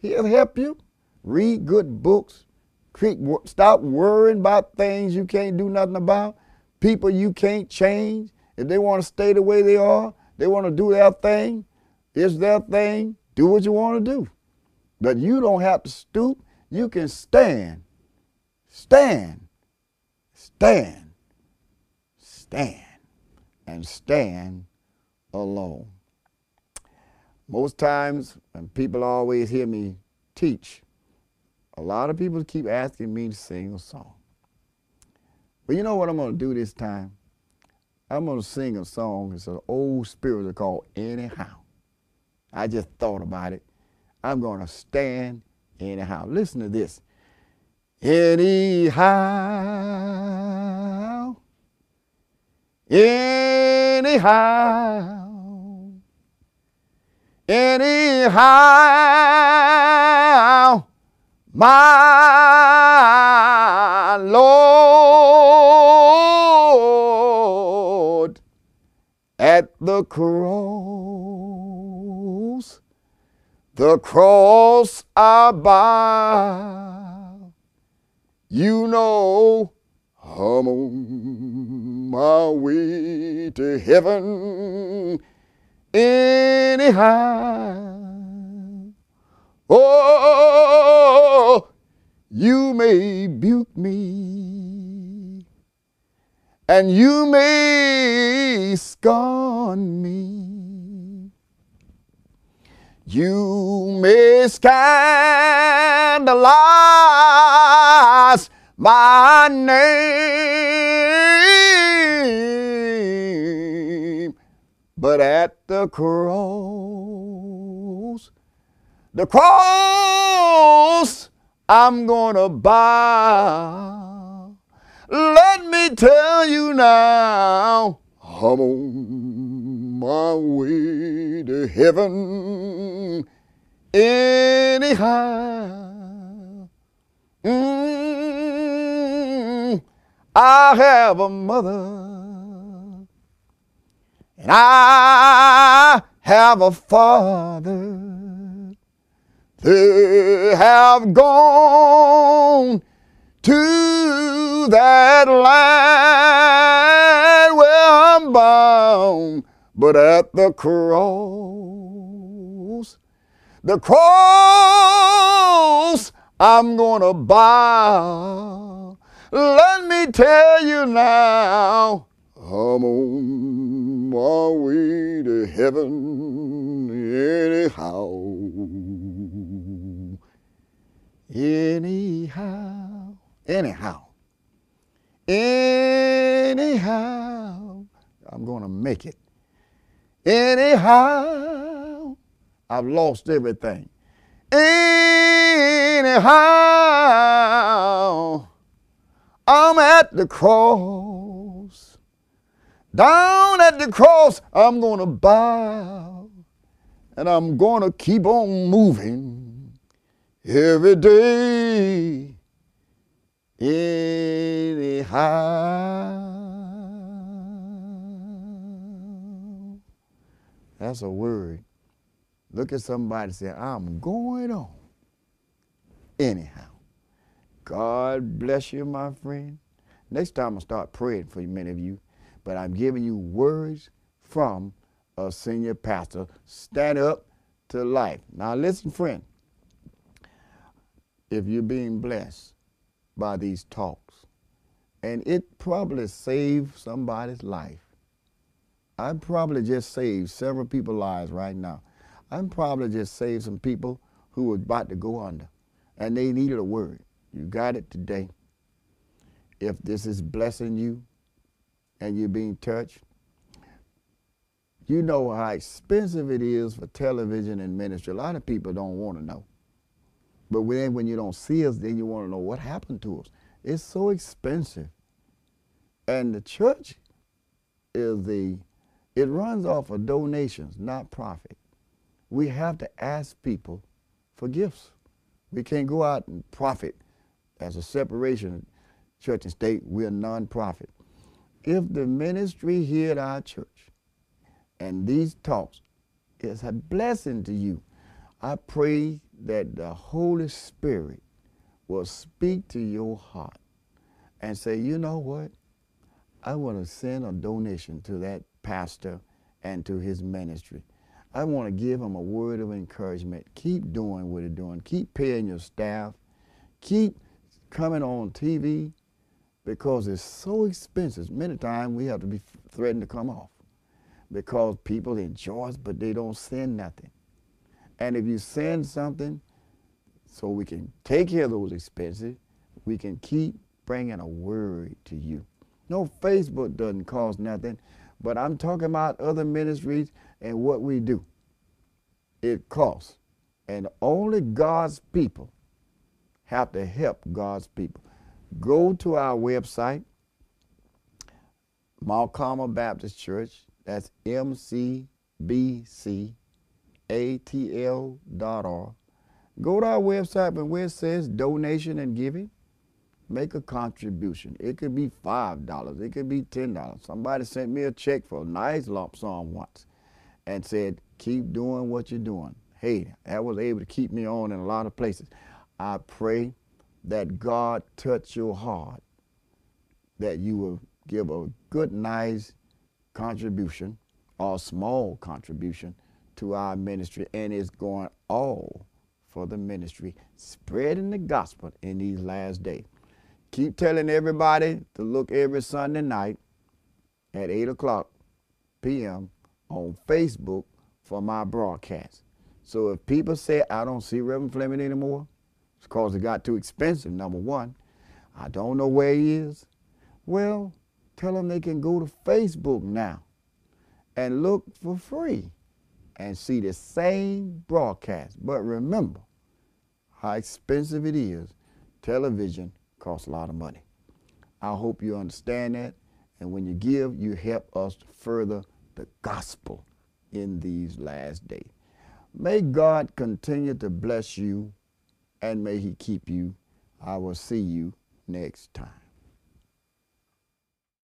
He'll help you. Read good books. Stop worrying about things you can't do nothing about, people you can't change. If they want to stay the way they are, they want to do their thing, it's their thing. Do what you want to do. But you don't have to stoop. You can stand. Stand. Stand. Stand. And stand alone. Most times, and people always hear me teach, a lot of people keep asking me to sing a song. But you know what I'm going to do this time? I'm going to sing a song. It's an old spiritual called Anyhow. I just thought about it. I'm going to stand anyhow. Listen to this. Anyhow. Anyhow. Anyhow. My Lord at the cross, the cross I bow. You know I'm on my way to heaven anyhow. Oh, you may buke me, and you may scorn me. You may scandalize my name, but at the cross, the cross I'm gonna buy. Let me tell you now, I'm on my way to heaven anyhow. Mm, I have a mother and I have a father they have gone to that land where I'm bound, but at the cross, the cross, I'm gonna bow. Let me tell you now, I'm on my way to heaven anyhow. Anyhow, anyhow, anyhow, I'm going to make it. Anyhow, I've lost everything. Anyhow, I'm at the cross. Down at the cross, I'm going to bow and I'm going to keep on moving every day anyhow. That's a word. Look at somebody say, I'm going on anyhow. God bless you, my friend. Next time I'll start praying for you, many of you, but I'm giving you words from a senior pastor. Stand up to life. Now listen, friend if you're being blessed by these talks. And it probably saved somebody's life. I probably just saved several people's lives right now. I'm probably just saved some people who were about to go under and they needed a word. You got it today. If this is blessing you and you're being touched, you know how expensive it is for television and ministry. A lot of people don't want to know. But then when you don't see us, then you want to know what happened to us. It's so expensive. And the church is the, it runs off of donations, not profit. We have to ask people for gifts. We can't go out and profit as a separation, church and state. We're a nonprofit. If the ministry here at our church and these talks is a blessing to you, I pray that the Holy Spirit will speak to your heart and say, you know what? I want to send a donation to that pastor and to his ministry. I want to give him a word of encouragement. Keep doing what you're doing. Keep paying your staff. Keep coming on TV because it's so expensive. Many times we have to be threatened to come off because people enjoy us, but they don't send nothing. And if you send something, so we can take care of those expenses, we can keep bringing a word to you. No, Facebook doesn't cost nothing, but I'm talking about other ministries and what we do. It costs. And only God's people have to help God's people. Go to our website, Carmel Baptist Church. That's mcbcatl.org. Go to our website and where it says donation and giving, make a contribution. It could be $5, it could be $10. Somebody sent me a check for a nice lump sum once and said, keep doing what you're doing. Hey, that was able to keep me on in a lot of places. I pray that God touch your heart, that you will give a good, nice contribution or small contribution to our ministry, and it's going all for the ministry, spreading the gospel in these last days. Keep telling everybody to look every Sunday night at 8 o'clock p.m. on Facebook for my broadcast. So if people say, I don't see Reverend Fleming anymore, because it got too expensive, number one. I don't know where he is. Well, tell them they can go to Facebook now and look for free and see the same broadcast. But remember how expensive it is. Television costs a lot of money. I hope you understand that. And when you give, you help us further the gospel in these last days. May God continue to bless you and may he keep you. I will see you next time.